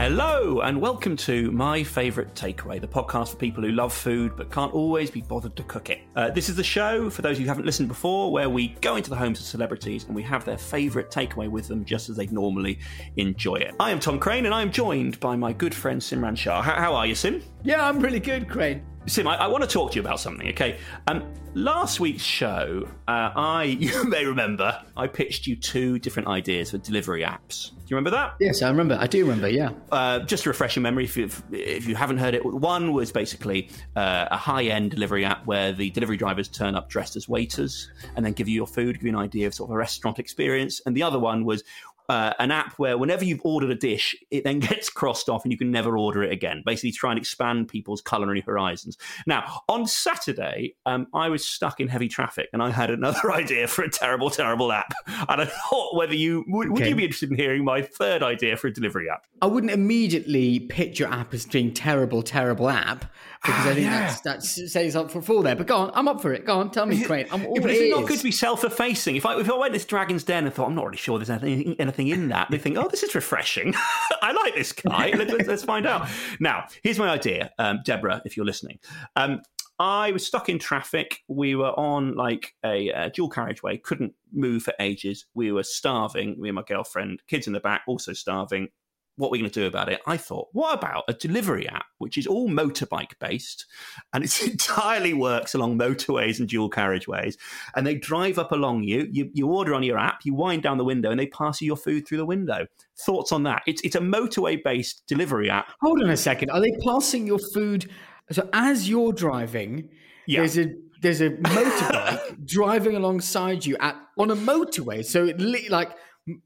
Hello, and welcome to My Favourite Takeaway, the podcast for people who love food but can't always be bothered to cook it. Uh, this is the show, for those who haven't listened before, where we go into the homes of celebrities and we have their favourite takeaway with them just as they'd normally enjoy it. I am Tom Crane, and I am joined by my good friend Simran Shah. How, how are you, Sim? Yeah, I'm really good, Crane. Sim, I, I, want to talk to you about something, okay? Um, last week's show, uh, I, you may remember, I pitched you two different ideas for delivery apps. Do you remember that? Yes, I remember. I do remember, yeah. Uh, just to refresh your memory, if, you if you haven't heard it, one was basically uh, a high end delivery app where the delivery drivers turn up dressed as waiters and then give you your food, give you an idea of sort of a restaurant experience. And the other one was uh, an app where whenever you've ordered a dish, it then gets crossed off and you can never order it again. Basically, try and expand people's culinary horizons. Now, on Saturday, um, I was stuck in heavy traffic and I had another idea for a terrible, terrible app. And I thought whether you would, would you be interested in hearing my third idea for a delivery app? I wouldn't immediately pitch your app as being terrible, terrible app because I think yeah. that's, that's saying something for there. But go on, I'm up for it. Go on, tell me, great. I'm yeah, but is it not good to be self-effacing? If I if I went to this Dragon's Den and thought I'm not really sure there's anything, anything in that, they think, oh, this is refreshing. I like this guy. Let, us let's find out. Now, here's my idea, um, Deborah, if you're listening. Um, I was stuck in traffic. We were on like a, a, dual carriageway, couldn't move for ages. We were starving. Me and my girlfriend, kids in the back, also starving what we're going to do about it, I thought, what about a delivery app which is all motorbike based and it entirely works along motorways and dual carriageways? And they drive up along you, you, you order on your app, you wind down the window, and they pass you your food through the window. Thoughts on that? It's, it's a motorway based delivery app. Hold on a second. Are they passing your food? So as you're driving, yeah. there's a there's a motorbike driving alongside you at on a motorway. So it like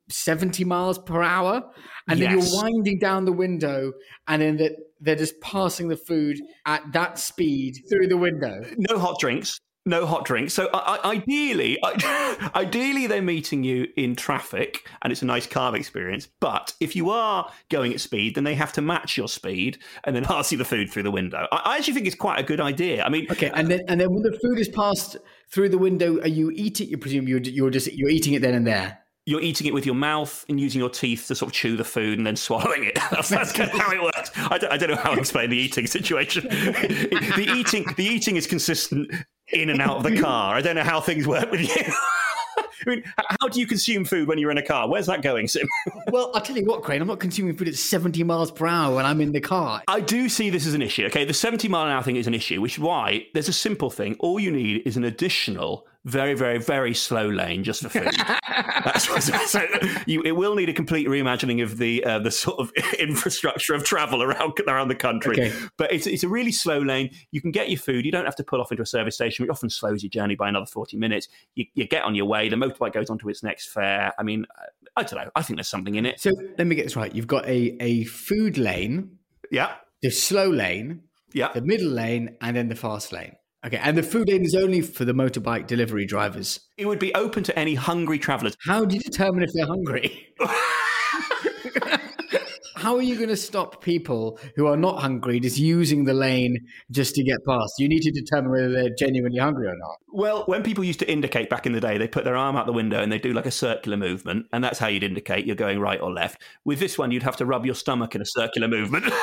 70 miles per hour and yes. then you're winding down the window and then they're, they're just passing the food at that speed through the window no hot drinks no hot drinks. So uh, ideally, ideally they're meeting you in traffic, and it's a nice car experience. But if you are going at speed, then they have to match your speed and then pass you the food through the window. I, I actually think it's quite a good idea. I mean, okay, and then and then when the food is passed through the window, are you eating? It? You presume you're you're just you're eating it then and there you're eating it with your mouth and using your teeth to sort of chew the food and then swallowing it. That's, that's kind of how it works. I don't, I don't know how to explain the eating situation. the eating, the eating is consistent in and out of the car. I don't know how things work with you. I mean, how do you consume food when you're in a car? Where's that going, Sim? well, I'll tell you what, Crane, I'm not consuming food at 70 miles per hour when I'm in the car. I do see this as an issue. Okay, the 70 mile an hour thing is an issue, which is why there's a simple thing. All you need is an additional very, very, very slow lane just for food. That's what, so you, it will need a complete reimagining of the uh, the sort of infrastructure of travel around around the country. Okay. But it's it's a really slow lane. You can get your food. You don't have to pull off into a service station, which often slows your journey by another forty minutes. You, you get on your way. The motorbike goes on to its next fare. I mean, I don't know. I think there's something in it. So let me get this right. You've got a a food lane. Yeah. The slow lane. Yeah. The middle lane and then the fast lane. Okay, and the food lane is only for the motorbike delivery drivers. It would be open to any hungry travellers. How do you determine if they're hungry? how are you going to stop people who are not hungry just using the lane just to get past? You need to determine whether they're genuinely hungry or not. Well, when people used to indicate back in the day, they put their arm out the window and they do like a circular movement, and that's how you'd indicate you're going right or left. With this one, you'd have to rub your stomach in a circular movement.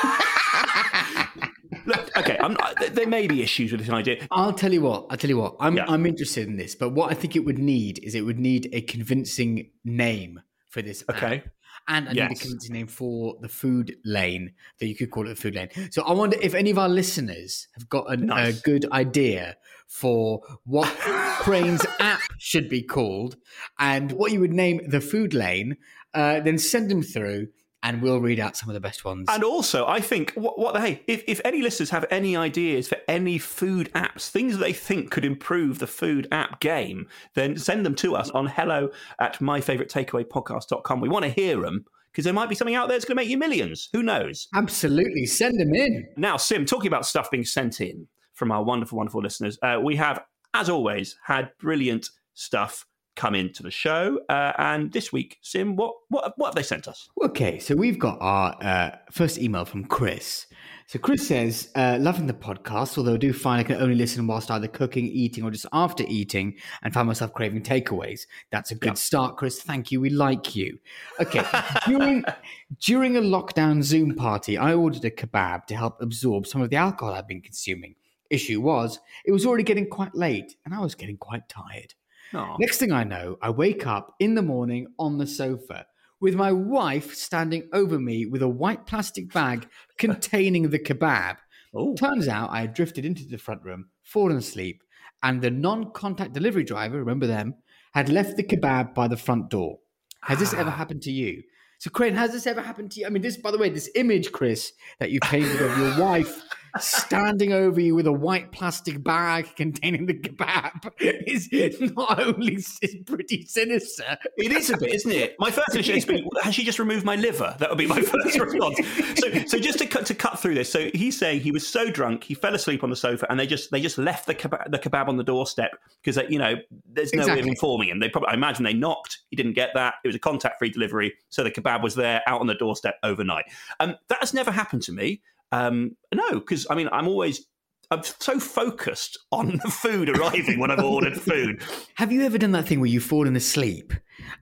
Look, okay, not, there may be issues with this idea. I'll tell you what. I'll tell you what. I'm yeah. I'm interested in this, but what I think it would need is it would need a convincing name for this. Okay. App. And I yes. need a convincing name for the food lane that you could call it the food lane. So I wonder if any of our listeners have got an, nice. a good idea for what Crane's app should be called and what you would name the food lane. Uh, then send them through and we'll read out some of the best ones. And also, I think what, what the hey, if, if any listeners have any ideas for any food apps, things that they think could improve the food app game, then send them to us on hello at myfavoritetakeawaypodcast.com. We want to hear them because there might be something out there that's going to make you millions. Who knows? Absolutely, send them in. Now, Sim, talking about stuff being sent in from our wonderful, wonderful listeners, uh, we have, as always, had brilliant stuff come into the show. Uh, and this week, Sim, what, what what have they sent us? Okay, so we've got our uh, first email from Chris. So Chris says, uh, loving the podcast, although I do find I can only listen whilst either cooking, eating, or just after eating, and find myself craving takeaways. That's a good yeah. start, Chris. Thank you. We like you. Okay. during, during a lockdown Zoom party, I ordered a kebab to help absorb some of the alcohol I've been consuming. Issue was, it was already getting quite late, and I was getting quite tired. Aww. Next thing I know, I wake up in the morning on the sofa with my wife standing over me with a white plastic bag containing the kebab. Ooh. Turns out I had drifted into the front room, fallen asleep, and the non contact delivery driver, remember them, had left the kebab by the front door. Has this ever ah. happened to you? So, Crane, has this ever happened to you? I mean, this, by the way, this image, Chris, that you painted of your wife standing over you with a white plastic bag containing the kebab is not only is pretty sinister. It is a bit, isn't it? My first initial is has she just removed my liver? That would be my first response. So, so just to cut to cut through this, so he's saying he was so drunk he fell asleep on the sofa, and they just they just left the kebab, the kebab on the doorstep because you know there's no exactly. way of informing him. They probably I imagine they knocked, he didn't get that. It was a contact free delivery, so the kebab was there out on the doorstep overnight. Um, that has never happened to me. Um, no, because I mean, I'm always I'm so focused on the food arriving when I've ordered food. Have you ever done that thing where you've fallen asleep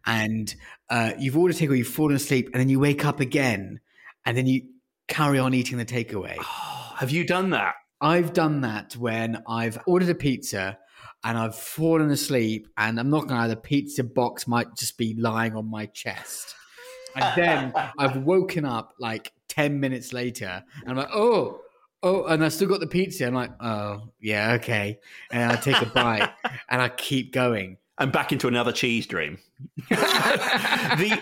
and uh, you've ordered takeaway, you've fallen asleep, and then you wake up again, and then you carry on eating the takeaway? Oh, have you done that? I've done that when I've ordered a pizza and I've fallen asleep, and I'm not going to lie, the pizza box might just be lying on my chest. And then I've woken up like 10 minutes later and I'm like, oh, oh, and I still got the pizza. I'm like, oh, yeah, okay. And I take a bite and I keep going. And back into another cheese dream. the,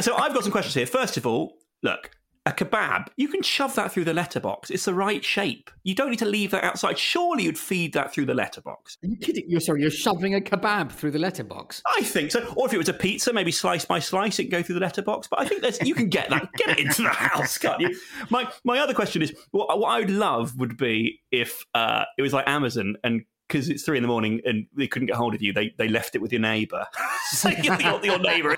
so I've got some questions here. First of all, look, a kebab, you can shove that through the letterbox. It's the right shape. You don't need to leave that outside. Surely you'd feed that through the letterbox. Are you kidding? You're sorry, you're shoving a kebab through the letterbox. I think so. Or if it was a pizza, maybe slice by slice, it can go through the letterbox. But I think there's you can get that, get it into the house, can't you? My my other question is what, what I would love would be if uh, it was like Amazon and because it's three in the morning and they couldn't get hold of you, they they left it with your neighbour. so your, your neighbour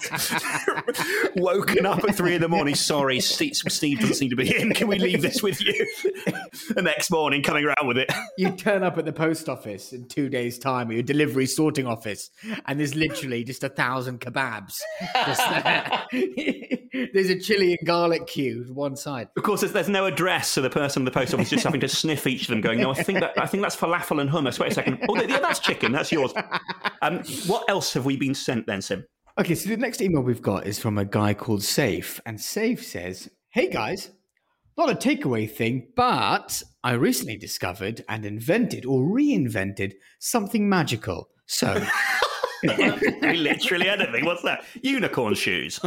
woken up at three in the morning. Sorry, Steve, Steve doesn't seem to be in. Can we leave this with you? the next morning, coming around with it. You turn up at the post office in two days' time, or your delivery sorting office, and there's literally just a thousand kebabs. There. there's a chili and garlic queue one side. Of course, there's, there's no address, so the person in the post office just having to sniff each of them, going, "No, I think that I think that's falafel and hummus." Wait second. Oh, yeah, that's chicken. That's yours. Um, what else have we been sent then, Sim? Okay, so the next email we've got is from a guy called Safe, and Safe says, "Hey guys, not a takeaway thing, but I recently discovered and invented or reinvented something magical. So." literally anything. What's that? Unicorn shoes.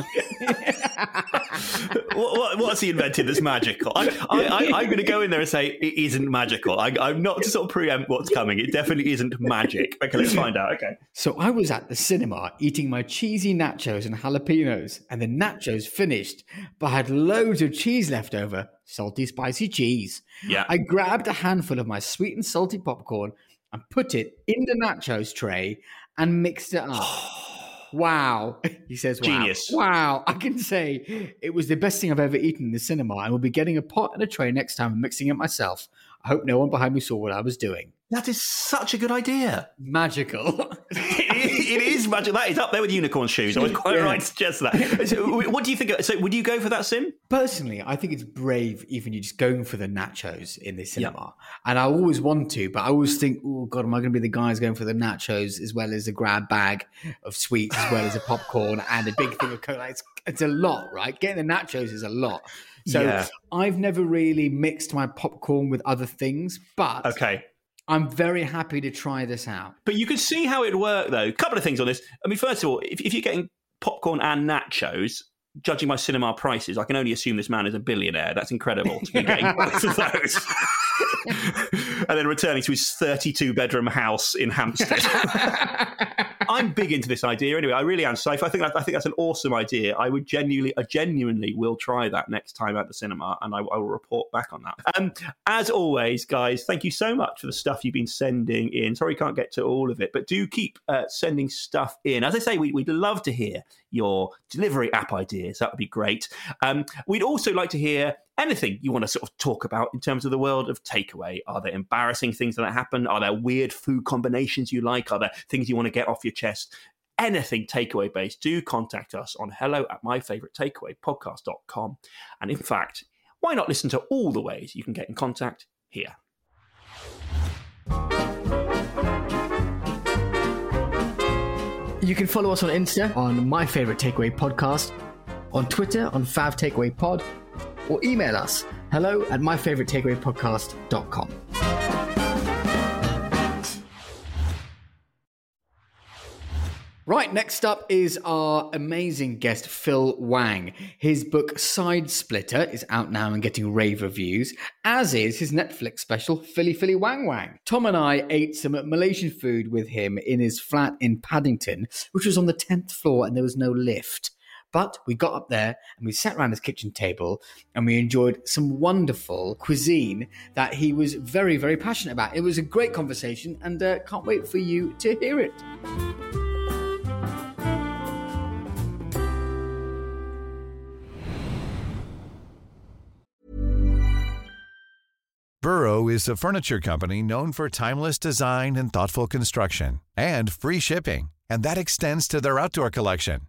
what, what, what's he invented that's magical? I, am going to go in there and say it isn't magical. I, am not to sort of preempt what's coming. It definitely isn't magic. Okay, let's find out. Okay. So I was at the cinema eating my cheesy nachos and jalapenos, and the nachos finished, but I had loads of cheese left over. Salty, spicy cheese. Yeah. I grabbed a handful of my sweet and salty popcorn and put it in the nachos tray and mixed it up. wow. He says, wow. Genius. Wow. I can say it was the best thing I've ever eaten in the cinema. I will be getting a pot and a tray next time and mixing it myself. I hope no one behind me saw what I was doing. That is such a good idea. Magical. magical. That is up there with unicorn shoes. I was quite yeah. right to suggest that. So, what do you think? So, would you go for that sim? Personally, I think it's brave, even you just going for the nachos in the cinema. And I always want to, but I always think, oh god, am I going to be the guys going for the nachos as well as a grab bag of sweets, as well as a popcorn and a big thing of cola? It's, it's a lot, right? Getting the nachos is a lot. So yeah. I've never really mixed my popcorn with other things, but okay. I'm very happy to try this out. But you could see how it worked, though. A couple of things on this. I mean, first of all, if, if you're getting popcorn and nachos, judging by cinema prices, I can only assume this man is a billionaire. That's incredible to be getting both of those. and then returning to his 32 bedroom house in Hampstead. I'm big into this idea anyway. I really am. So I think that, I think that's an awesome idea. I would genuinely, I genuinely will try that next time at the cinema, and I, I will report back on that. Um, as always, guys, thank you so much for the stuff you've been sending in. Sorry, can't get to all of it, but do keep uh, sending stuff in. As I say, we, would love to hear your delivery app ideas. That would be great. Um, we'd also like to hear anything you want to sort of talk about in terms of the world of takeaway. Are there embarrassing things that happen? Are there weird food combinations you like? Are there things you want to get off your chest? Anything takeaway based, do contact us on hello at myfavoritetakeawaypodcast.com. And in fact, why not listen to all the ways you can get in contact here? You can follow us on Insta on My Favorite Takeaway Podcast, on Twitter on Fav Takeaway Pod, or email us hello at myfavoritetakeawaypodcast.com. Right, next up is our amazing guest, Phil Wang. His book Sidesplitter is out now and getting rave reviews, as is his Netflix special, Philly Philly Wang Wang. Tom and I ate some Malaysian food with him in his flat in Paddington, which was on the 10th floor and there was no lift. But we got up there and we sat around his kitchen table and we enjoyed some wonderful cuisine that he was very, very passionate about. It was a great conversation and uh, can't wait for you to hear it. Burrow is a furniture company known for timeless design and thoughtful construction and free shipping, and that extends to their outdoor collection.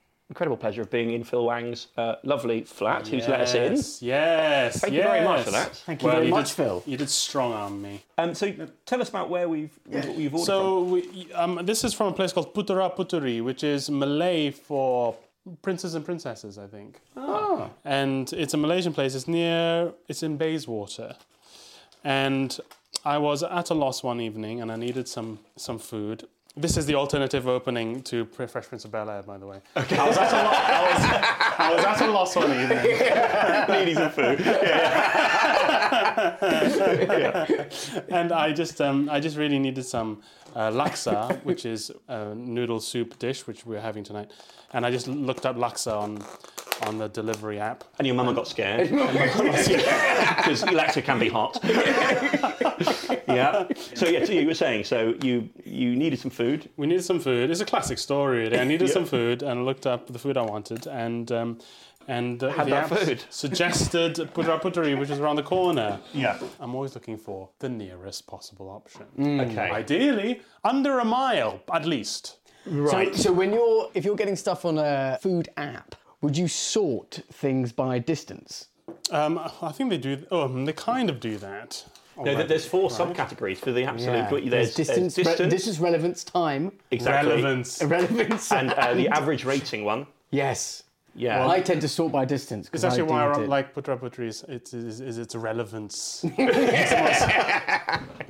incredible pleasure of being in Phil Wang's uh, lovely flat, who's let us in. Yes, Thank yes. you very much for that. Thank you well, very you much, did, Phil. You did strong arm me. Um, so tell us about where we've, yeah. we've ordered so from. We, um, this is from a place called Putera Puteri, which is Malay for princes and princesses, I think. Oh. And it's a Malaysian place. It's near, it's in Bayswater. And I was at a loss one evening and I needed some, some food this is the alternative opening to Fresh Prince of Bel Air, by the way. Okay. I was at a, lo- I was, I was at a loss one evening. Needing some food. Yeah. yeah. And I just, um, I just really needed some uh, laksa, which is a noodle soup dish, which we're having tonight. And I just looked up laksa on on the delivery app. And your mama got scared because laksa can be hot. Yeah. So yeah, so you were saying so you you needed some food. We needed some food. It's a classic story. Really. I needed yeah. some food and looked up the food I wanted and. Um, and uh, Had the that app food. suggested Putera Puteri, which is around the corner. Yeah. I'm always looking for the nearest possible option. Okay. Ideally, under a mile at least. Right. So, so when you're if you're getting stuff on a food app, would you sort things by distance? Um, I think they do. Oh, they kind of do that. No, th- there's four right? subcategories for the absolute. Yeah. There's, There's distance, there's re- distance distance, relevance, time, exactly, Relevance. relevance, and uh, the average rating one. yes. Yeah. Well, I tend to sort by distance. 'cause It's actually I why I deemed it- like Putera Puteri is, it's, is, is its relevance. it's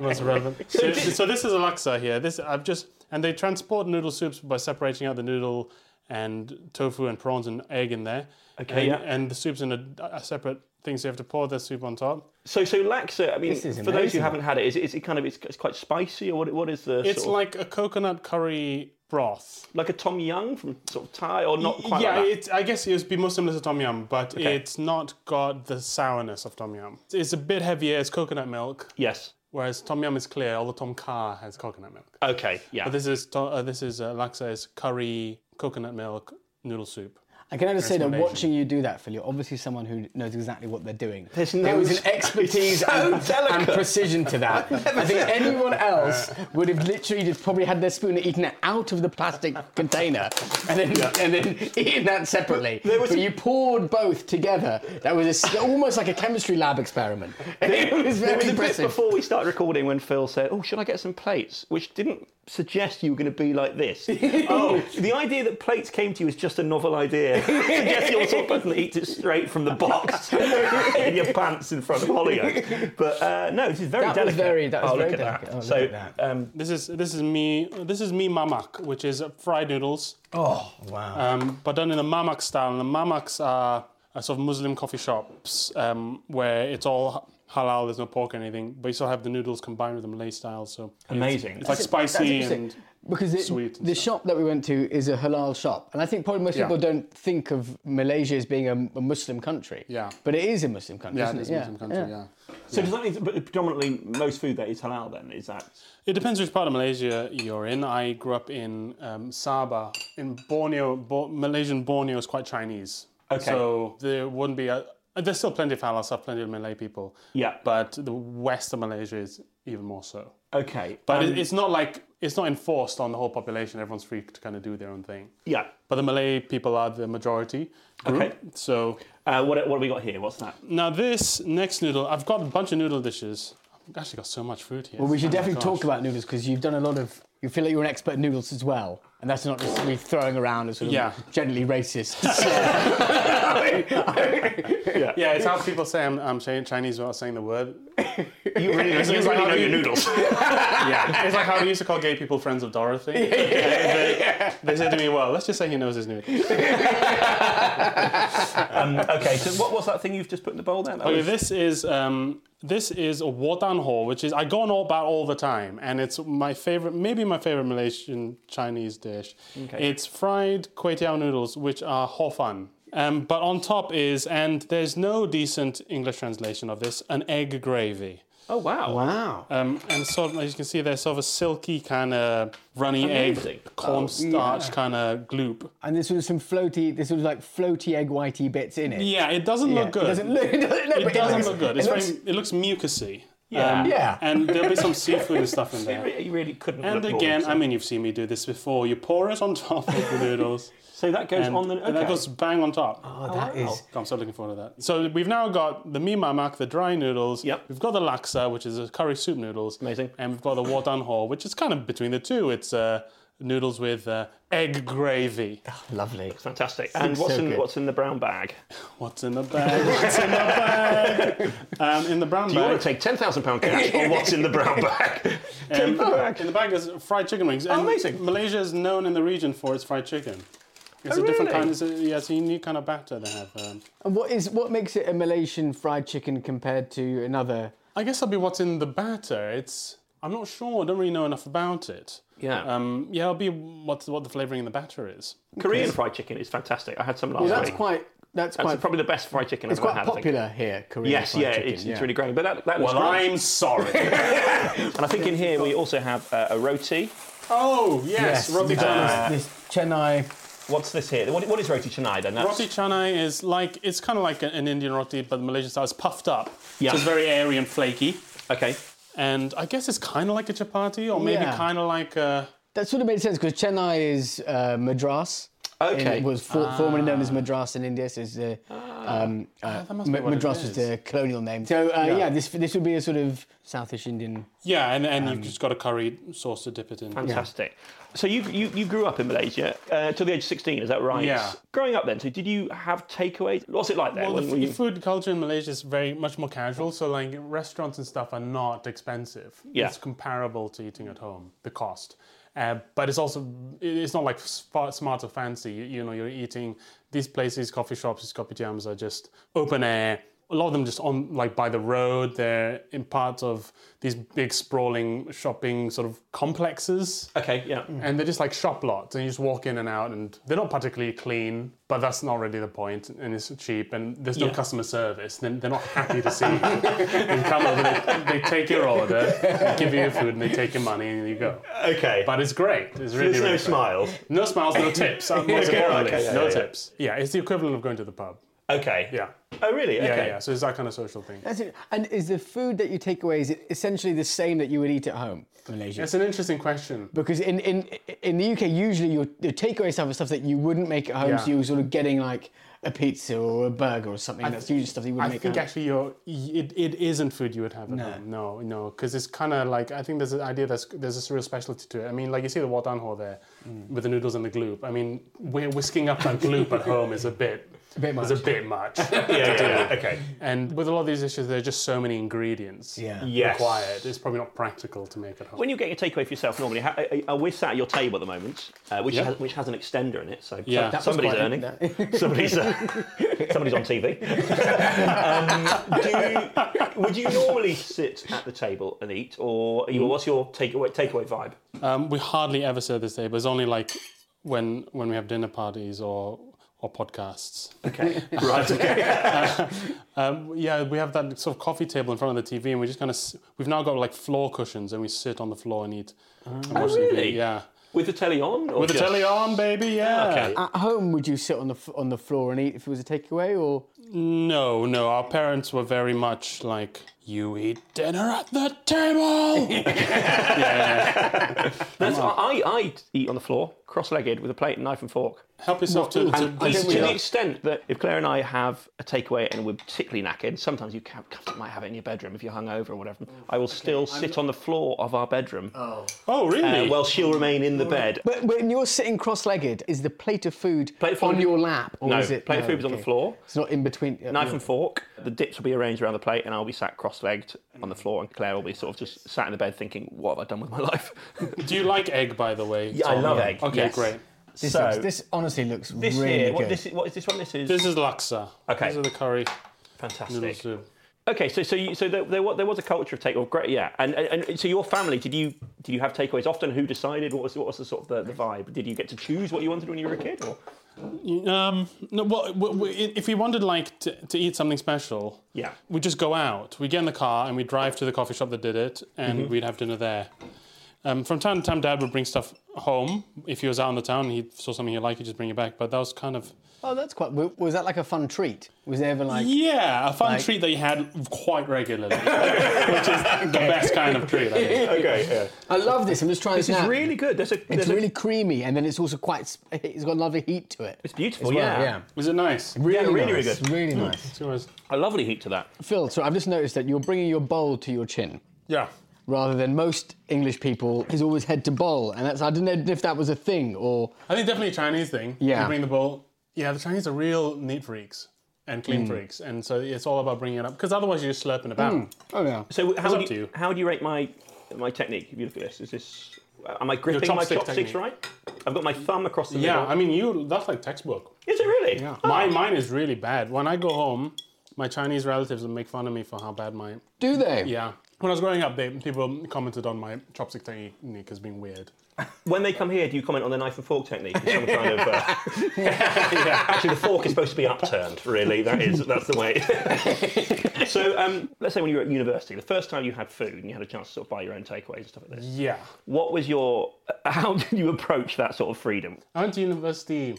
most, most relevant. So, so this is a laksa here. This I've just and they transport noodle soups by separating out the noodle and tofu and prawns and egg in there. Okay, and, yeah. And the soup's in a, a separate thing, so you have to pour the soup on top. So, so laksa. I mean, for those who haven't had it, is it, is it kind of it's, it's quite spicy or what? What is the? It's sort of- like a coconut curry broth. like a tom yum from sort of Thai, or not quite. yeah, like that? it's, I guess it would be more similar to tom yum, but it's not got the sourness of tom yum. It's a bit heavier. It's coconut milk. Yes. Whereas tom yum is clear, although tom kha has coconut milk. Okay. Yeah. But this is to- uh, this is uh, laksa is curry coconut milk noodle soup. I can just say that watching you do that, Phil, you're obviously someone who knows exactly what they're doing. There's there was an expertise so and, and precision to that. I think anyone else would have literally just probably had their spoon and eaten it out of the plastic container and then and then eaten that separately. was but a- you poured both together. That was a s almost like a chemistry lab experiment. it was There very was a bit impressive. before we started recording when Phil said, "Oh, should I get some plates?" Which didn't suggest you were going to be like this. oh, the idea that plates came to you is just a novel idea. Suggest you're the sort of person that eats it straight from the box in your pants in front of Hollyoaks. But uh, no, this is very That was delicate. very- that was oh, very look at delicate. that. Oh, look so, at that. Um, This is this is me this is mee mamak, which is fried noodles, Oh wow! um, but done in the mamak style. And the mamaks are, are sort of Muslim coffee shops um, where it's all halal. There's no pork or anything, but you still have the noodles combined with the Malay style. So Amazing. It's, like That's spicy and because the, sweet the stuff. shop that we went to is a halal shop, and I think probably most Yeah. people don't think of Malaysia as being a, a Muslim country. Yeah. but it is a Muslim country. yeah, isn't it's it? a Muslim country. Yeah. so does that mean but predominantly most food there is halal? Then is that? It depends which part of Malaysia you're in. I grew up in um, Sabah. In Borneo, Bo- Malaysian Borneo is quite Chinese. Okay. So there wouldn't be a. There's still plenty of halal stuff, plenty of Malay people. Yeah. But the west of Malaysia is even more so. Okay. But um, it's not like it's not enforced on the whole population. Everyone's free to kind of do their own thing. yeah. But the Malay people are the majority group. Okay. So Uh, what, what have we got here? What's that? now this next noodle, I've got a bunch of noodle dishes. I've actually got so much food here. Well, we should Oh definitely talk about noodles because you've done a lot of. You feel like you're an expert in noodles as well, and that's not just me throwing around as sort of Yeah. gently racist. Yeah, yeah, it's how people say I'm, I'm saying Chinese without saying the word. You really, you it's really like how know your noodles. Yeah, it's like how we used to call gay people friends of Dorothy. they, they said to me, "Well, let's just say he knows his noodles." um, okay, so what was that thing you've just put in the bowl there? That Okay, was- this is um, this is a wat tan hor, which is I go on all about all the time, and it's my favorite, maybe my favorite Malaysian Chinese dish. Okay. It's fried kway teow noodles, which are ho fan. Um, but on top is, and there's no decent English translation of this, an egg gravy. Oh wow. wow. Um, and sort of, as you can see, there's sort of a silky kind of runny Amazing. egg, cornstarch kind of gloop. And there's sort of some floaty, sort of like floaty egg whitey bits in it. Yeah, it doesn't Yeah. look good. It doesn't look. It doesn't, no, It doesn't looks- look good. It looks, very, it looks mucusy. Yeah. yeah. And there'll be some seafood and stuff in there. you really couldn't. And look more again, I mean, you've seen me do this before. You pour it on top of the noodles. so that goes And, on the. Okay. and that goes bang on top. oh, that is. wow. I'm so looking forward to that. So we've now got the mi mamak, the dry noodles. Yep. We've got the laksa, which is a curry soup noodles. Amazing. And we've got the wat tan hor, which is kind of between the two. It's uh, noodles with uh, egg gravy. Lovely. Fantastic. And what's so in good. what's in the brown bag? What's in the bag? What's in the bag? Um, in the brown bag. Do you bag. want to take ten thousand pound cash or what's in the brown bag? Um, In the bag is fried chicken wings. And amazing. Malaysia is known in the region for its fried chicken. It's Oh, a different kind. It's a, yeah, it's a unique kind of batter they have. Um, And what is what makes it a Malaysian fried chicken compared to another? I guess that'll be what's in the batter. It's I'm not sure. I don't really know enough about it. Yeah. Um, yeah, it'll be what what the flavouring in the batter is. Korean fried chicken is fantastic. I had some last Well, that's week. quite. That's, That's quite. probably the best fried chicken it's I've ever quite had. I think. popular here. Korean Yes, fried yeah, chicken, it's, it's really great. But that, that looks Well, great. I'm sorry. And I think in here we also have uh, a roti. oh yes, Yes, roti we've canai. this, this chennai. What's this here? What, what is roti canai then? That's, Roti canai is like it's kind of like an Indian roti, but the Malaysian style is puffed up. Yeah. So it's very airy and flaky. Okay. And I guess it's kind of like a chapati, or maybe Yeah. kind of like a. That sort of made sense because chennai is uh, madras. Okay. It was for, formerly known as Madras in India. So it's the, um, uh, that must be Ma- Madras was the colonial name. So uh, yeah. this this would be a sort of Southish Indian. Yeah, and, and you've just got a curry sauce to dip it in. Fantastic. So you, you you grew up in Malaysia uh, till the age of 16, is that right? Yeah. Growing up then, so did you have takeaways? What's it like there? Well, the, f- you- the food culture in Malaysia is very much more casual. So, like restaurants and stuff are not expensive. Yeah. It's comparable to eating at home, the cost. Uh, but it's also it's not like smart, or fancy. You, you know, you're eating these places, coffee shops, kopitiams are just open air. A lot of them just on like by the road. They're in parts of these big sprawling shopping sort of complexes. okay, yeah. Mm-hmm. And they're just like shop lots, and you just walk in and out, and they're not particularly clean, but that's not really the point, and it's cheap, and there's no Yeah. customer service. Then they're not happy to see you. you come over, they, they take your order, they give you your food, and they take your money, and you go. Okay. But it's great. It's really, There's no great. smiles. No smiles, no tips. Okay, okay, yeah, no yeah. tips. Yeah, it's the equivalent of going to the pub. Okay. Yeah. Oh, really? Okay. Yeah, yeah. So it's that kind of social thing. That's it. And is the food that you take away is it essentially the same that you would eat at home in Malaysia? It's an interesting question. Because in, in in the UK, usually your, your takeaway stuff is stuff that you wouldn't make at home. Yeah. So you're sort of getting like a pizza or a burger or something. That's usually stuff that you wouldn't make I think at actually you're, it, it isn't food you would have at home. No, no, because it's kind of like I think there's an idea that's there's a real specialty to it. I mean, like you see the wat tan hor there Mm. with the noodles and the gloop. I mean, we're whisking up that gloop at home is a bit, a bit is a bit much. Yeah, yeah, yeah. Okay. and with a lot of these dishes, there are just so many ingredients Yeah. Yes. required. It's probably not practical to make at home. When you get your takeaway for yourself normally, how, are- are we sat at your table at the moment, uh, which, Yeah. has, which has an extender in it, so Yeah. some- That was somebody's quite- earning. that- somebody's, uh, somebody's on TV. um, do you, would you normally sit at the table and eat, or are you, what's your takeaway, takeaway vibe? Um, we hardly ever sit at this table. It's only like when when we have dinner parties or or podcasts. Okay. right, okay. Um, yeah, we have that sort of coffee table in front of the TV, and we just kind of we've now got like floor cushions, and we sit on the floor and eat. and watch TV. really? Yeah, With the telly on? Or with the telly on, baby. Yeah. Okay. At home, would you sit on the f- on the floor and eat if it was a takeaway, or No, no. Our parents were very much like, "You eat dinner at the table." Yeah. That's, I, I eat on the floor, cross-legged, with a plate, and knife and fork. Help yourself to. to, And I to think we the extent that if Claire and I have a takeaway and we're particularly knackered, sometimes you can, might have it in your bedroom if you're hungover or whatever. I will still sit on the floor of our bedroom oh, oh really? uh, while she'll remain in the bed. but when you're sitting cross-legged, is the plate of food Plate of food- on your lap, or No, is it plate of food is on the floor. It's not in between. uh, Knife and fork. The dips will be arranged around the plate, and I'll be sat cross-legged on the floor, and Claire will be sort of just sat in the bed thinking, "What have I done with my life?" Do you like egg, by the way? Yeah, I Tom? love egg, Okay, yes. great. This, so looks, this honestly looks this really here, good. what, this what is this one? This is This is laksa. Okay. These are the curry noodle fantastic. soup. Okay, so so you, so there, there, wa- there was a culture of take. Oh, great, yeah. And, and and so your family, did you did you have takeaways often? Who decided? What was what was the sort of the, the vibe? Did you get to choose what you wanted when you were a kid? Or? Um, no, well, w- w- if we wanted like to, to eat something special, Yeah. we'd just go out. We'd get in the car and we'd drive to the coffee shop that did it, and Mm-hmm. we'd have dinner there. Um, from time to time, Dad would bring stuff home. If he was out in the town, and he saw something he liked, he'd just bring it back. But that was kind of oh, that's quite. Was that like a fun treat? Was there ever like? yeah, a fun Like- treat that you had quite regularly, which is the best kind of treat. I think. Okay, yeah. I love this. I'm just trying This this is really good. There's a It's there's a- really creamy, and then it's also quite. It's got a lovely heat to it. it's beautiful. well, yeah. yeah. Was it nice? Really, really, really nice. good. Really nice. It was- a lovely heat to that. Phil, so I've just noticed that you're bringing your bowl to your chin. Yeah. Rather than most English people is always head to bowl, and that's I don't know if that was a thing or I think definitely a Chinese thing. Yeah. You bring the bowl. Yeah, the Chinese are real neat freaks and Mm. clean freaks, and so it's all about bringing it up because otherwise you're just slurping about. oh yeah. So how up do to you, you. how do you rate my my technique? If you look at this, is this am I gripping my chopstick chopsticks technique. right? I've got my thumb across the Yeah, middle. I mean you. That's like textbook. is it really? Yeah. My mine is really bad. When I go home, my Chinese relatives will make fun of me for how bad my. Do they? Yeah. When I was growing up, they, people commented on my chopstick technique as being weird. When they come here, do you comment on the knife and fork technique? Some kind of. Uh... Actually, the fork is supposed to be upturned. Really, that is that's the way. so, um, let's say when you were at university, the first time you had food and you had a chance to sort of buy your own takeaways and stuff like this. Yeah. What was your? How did you approach that sort of freedom? I went to university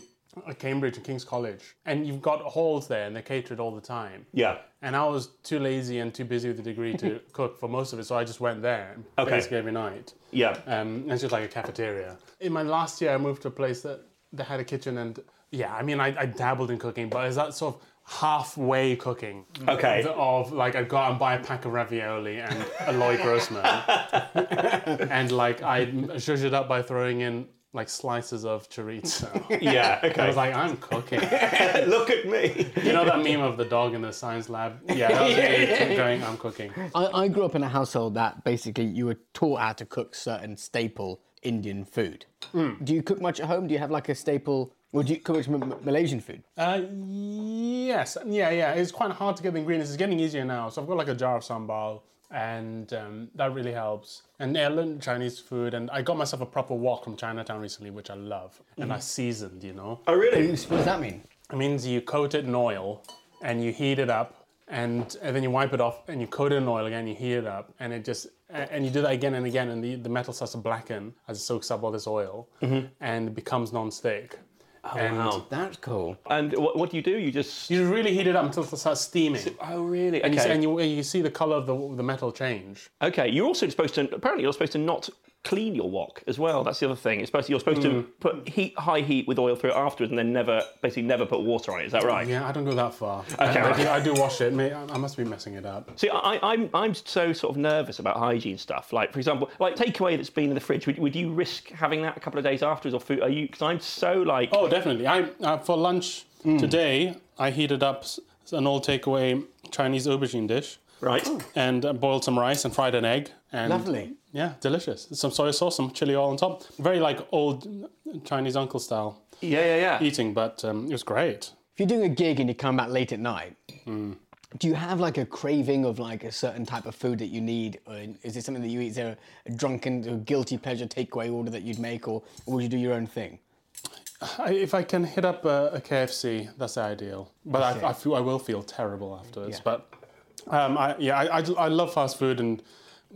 at Cambridge and King's College, and you've got halls there, and they're catered all the time. Yeah. And I was too lazy and too busy with the degree to cook for most of it, so I just went there Okay. basically every night. Yeah. Um, and it's just like a cafeteria. In my last year, I moved to a place that they had a kitchen, and yeah, I mean, I, I dabbled in cooking, but is that sort of halfway cooking? Okay. Of, like I'd go out and buy a pack of ravioli and a Lloyd Grossman, and like I zhuzh it up by throwing in like slices of chorizo. Yeah, I was like, I'm cooking. Look at me. You know that meme of the dog in the science lab? Yeah, that was me going, I'm cooking. I, I grew up in a household that basically you were taught how to cook certain staple Indian food. Do you cook much at home? Do you have like a staple? would you cook much M- Malaysian food? Uh, yes, yeah, yeah. It's quite hard to get the ingredients. It's getting easier now. So I've got like a jar of sambal, and um, that really helps. And I learned Chinese food, and I got myself a proper wok from Chinatown recently, which I love. And I seasoned, you know. Oh, really? What does that mean? It means you coat it in oil, and you heat it up, and, and then you wipe it off, and you coat it in oil again. You heat it up, and it just and you do that again and again, and the, the metal starts to blacken as it soaks up all this oil, and it becomes non-stick. Oh, and wow. That's cool. And what, what do you do? You just. You really heat it up until it starts steaming. Oh, really? And, you, see, Okay. and you, you see the color of the, the metal change. Okay, you're also supposed to. Apparently, you're supposed to not clean your wok as well. That's the other thing. It's supposed to, you're supposed to put heat, high heat with oil through it afterwards, and then never, basically, never put water on it. Is that right? Yeah, I don't go that far. I, I, do, I do wash it. I must be messing it up. See, I, I'm I'm so sort of nervous about hygiene stuff. Like, for example, like takeaway that's been in the fridge. Would, would you risk having that a couple of days afterwards, or food? Are you? Because I'm so like. Oh, definitely. I uh, for lunch today, I heated up an old takeaway Chinese aubergine dish Right. and uh, boiled some rice and fried an egg. And Lovely. Yeah, delicious. Some soy sauce, some chili oil on top. Very like old Chinese uncle style Yeah, yeah, yeah. eating, but um, it was great. If you're doing a gig and you come back late at night, do you have like a craving of like a certain type of food that you need? Or is it something that you eat? Is there a drunken or guilty pleasure takeaway order that you'd make, or, or would you do your own thing? I, if I can hit up a, a KFC, that's ideal. But I, I, feel, I will feel terrible afterwards. Yeah. But um, I, yeah, I, I, I love fast food and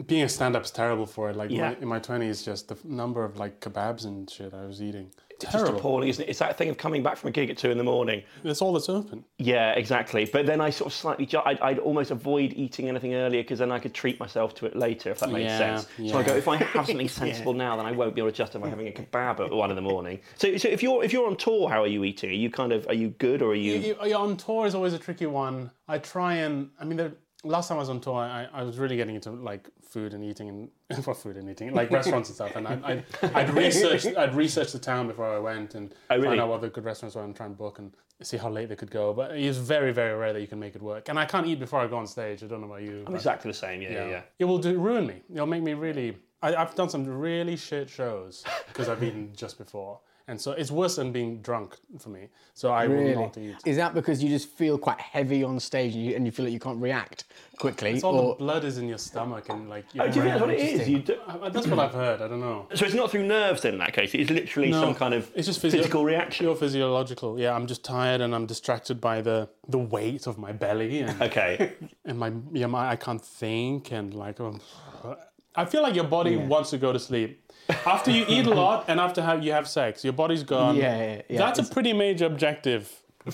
being a stand-up is terrible for it. Like Yeah. my, in my twenties, just the number of like kebabs and shit I was eating. It's just Terrible. appalling, isn't it? It's that thing of coming back from a gig at two in the morning. That's all that's open. Yeah, exactly. But then I sort of slightly, I'd, I'd almost avoid eating anything earlier because then I could treat myself to it later, if that makes Yeah, sense. So I go, if I have something sensible now, then I won't be able to justify having a kebab at one in the morning. So, so if you're if you're on tour, how are you eating? Are you kind of are you good or are you? You- you- on tour is always a tricky one. I try and I mean, the last time I was on tour, I, I was really getting into like food and eating and for food and eating, like restaurants and stuff. And I, I, I'd research I'd research the town before I went and Oh, really? find out what the good restaurants were and try and book and see how late they could go. But it's very very rare that you can make it work. And I can't eat before I go on stage. I don't know about you. I'm exactly the same. Yeah, yeah, yeah. It will do, ruin me. It'll make me really. I, I've done some really shit shows because I've eaten just before, and so it's worse than being drunk for me. So I will not eat. Is that because you just feel quite heavy on stage and you, and you feel like you can't react quickly? It's all or the blood is in your stomach and like. Your Oh, do you think that's what it brain. is? You do, Uh, That's what I've heard. I don't know. so it's not through nerves then in that case. It's literally No, some kind of it's just physio- physical reaction. Pure physiological. Yeah, I'm just tired and I'm distracted by the the weight of my belly and, Okay. and my yeah my I can't think and like um, I feel like your body wants to go to sleep. After you eat a lot and after have you have sex, your body's gone. Yeah, yeah, yeah. That's a pretty major objective.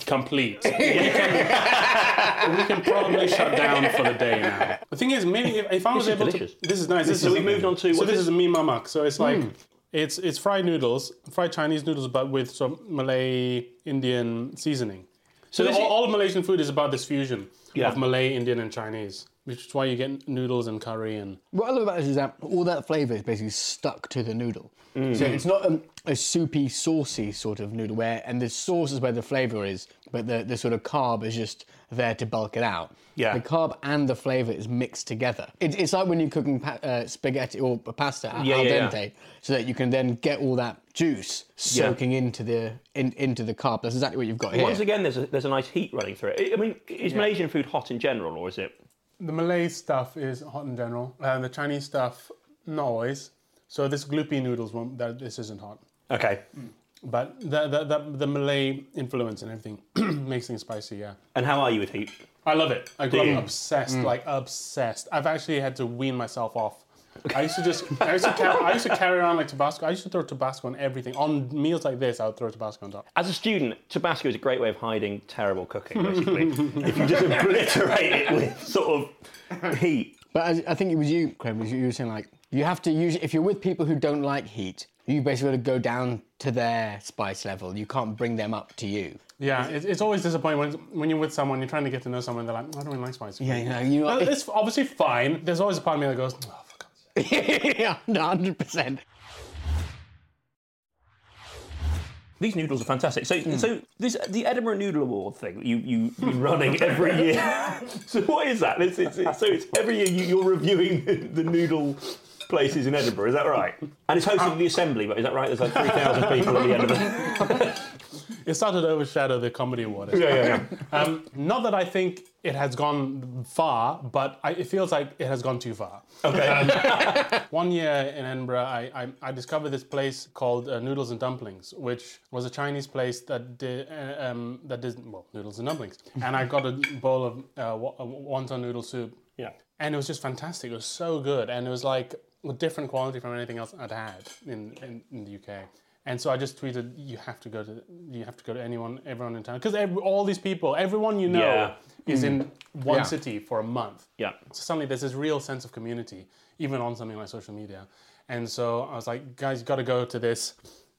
Complete. we, can, we can probably shut down for the day now. The thing is, maybe if, if I was This is able delicious. to, this is nice. This So is, we've moved on to- So this this? is a mee mamak. So it's like Hmm. it's it's fried noodles, fried Chinese noodles, but with some Malay Indian seasoning. So this all, is- all Malaysian food is about this fusion Yeah. of Malay, Indian, and Chinese, which is why you get noodles and curry and What I love about this is that all that flavour is basically stuck to the noodle. Mm. So it's not a, a soupy, saucy sort of noodle where, and the sauce is where the flavour is, but the, the sort of carb is just there to bulk it out. Yeah. The carb and the flavour is mixed together. It, it's like when you're cooking pa- uh, spaghetti or pasta al Yeah, al yeah, yeah. dente, so that you can then get all that juice soaking into the in, into the carb. That's exactly what you've got here. Once again, there's a, there's a nice heat running through it. I mean, is Malaysian food hot in general, or is it? The Malay stuff is hot in general. Uh, the Chinese stuff, not always. So this gloopy noodles one, that this isn't hot. Okay. But the, the, the, the Malay influence and everything makes things spicy, yeah. And how are you with heat? I love it. I grew Do you? up obsessed, like obsessed. I've actually had to wean myself off. I used to just, I used to, carry, I used to carry around like Tabasco. I used to throw Tabasco on everything. On meals like this, I would throw Tabasco on top. As a student, Tabasco is a great way of hiding terrible cooking, basically. if you just obliterate it with sort of heat. But as, I think it was you, Craig, was you you were saying like you have to use if you're with people who don't like heat, You basically go down to their spice level. You can't bring them up to you. Yeah, it's, it's always disappointing when, when you're with someone, you're trying to get to know someone, they're like, oh, I don't really like spicy. Yeah, food." you know, you uh, know. Well, it's obviously fine. There's always a part of me that goes, oh, for God's sake. yeah, hundred percent. These noodles are fantastic. So, Hmm. so this the Edinburgh Noodle Award thing that you you been running every year. so what is that? It's, it's, it's, so it's every year you, you're reviewing the, the noodle places in Edinburgh. Is that right? And it's hosted at the Assembly, but is that right? There's like three thousand people at the end of it. It started to overshadow the comedy award. Yeah, yeah, yeah. Um, not that I think it has gone far, but I, it feels like it has gone too far. Okay. One year in Edinburgh, I, I, I discovered this place called uh, Noodles and Dumplings, which was a Chinese place that did uh, um, that did well noodles and dumplings. And I got a bowl of uh, uh, wonton noodle soup. Yeah. And it was just fantastic. It was so good, and it was like a different quality from anything else I'd had in, in, in the UK. And so I just tweeted, "You have to go to, you have to go to anyone, everyone in town, because all these people, everyone you know, Yeah. is in mm. one Yeah. city for a month. Yeah. So suddenly there's this real sense of community, even on something like social media. And so I was like, guys, you got to go to this.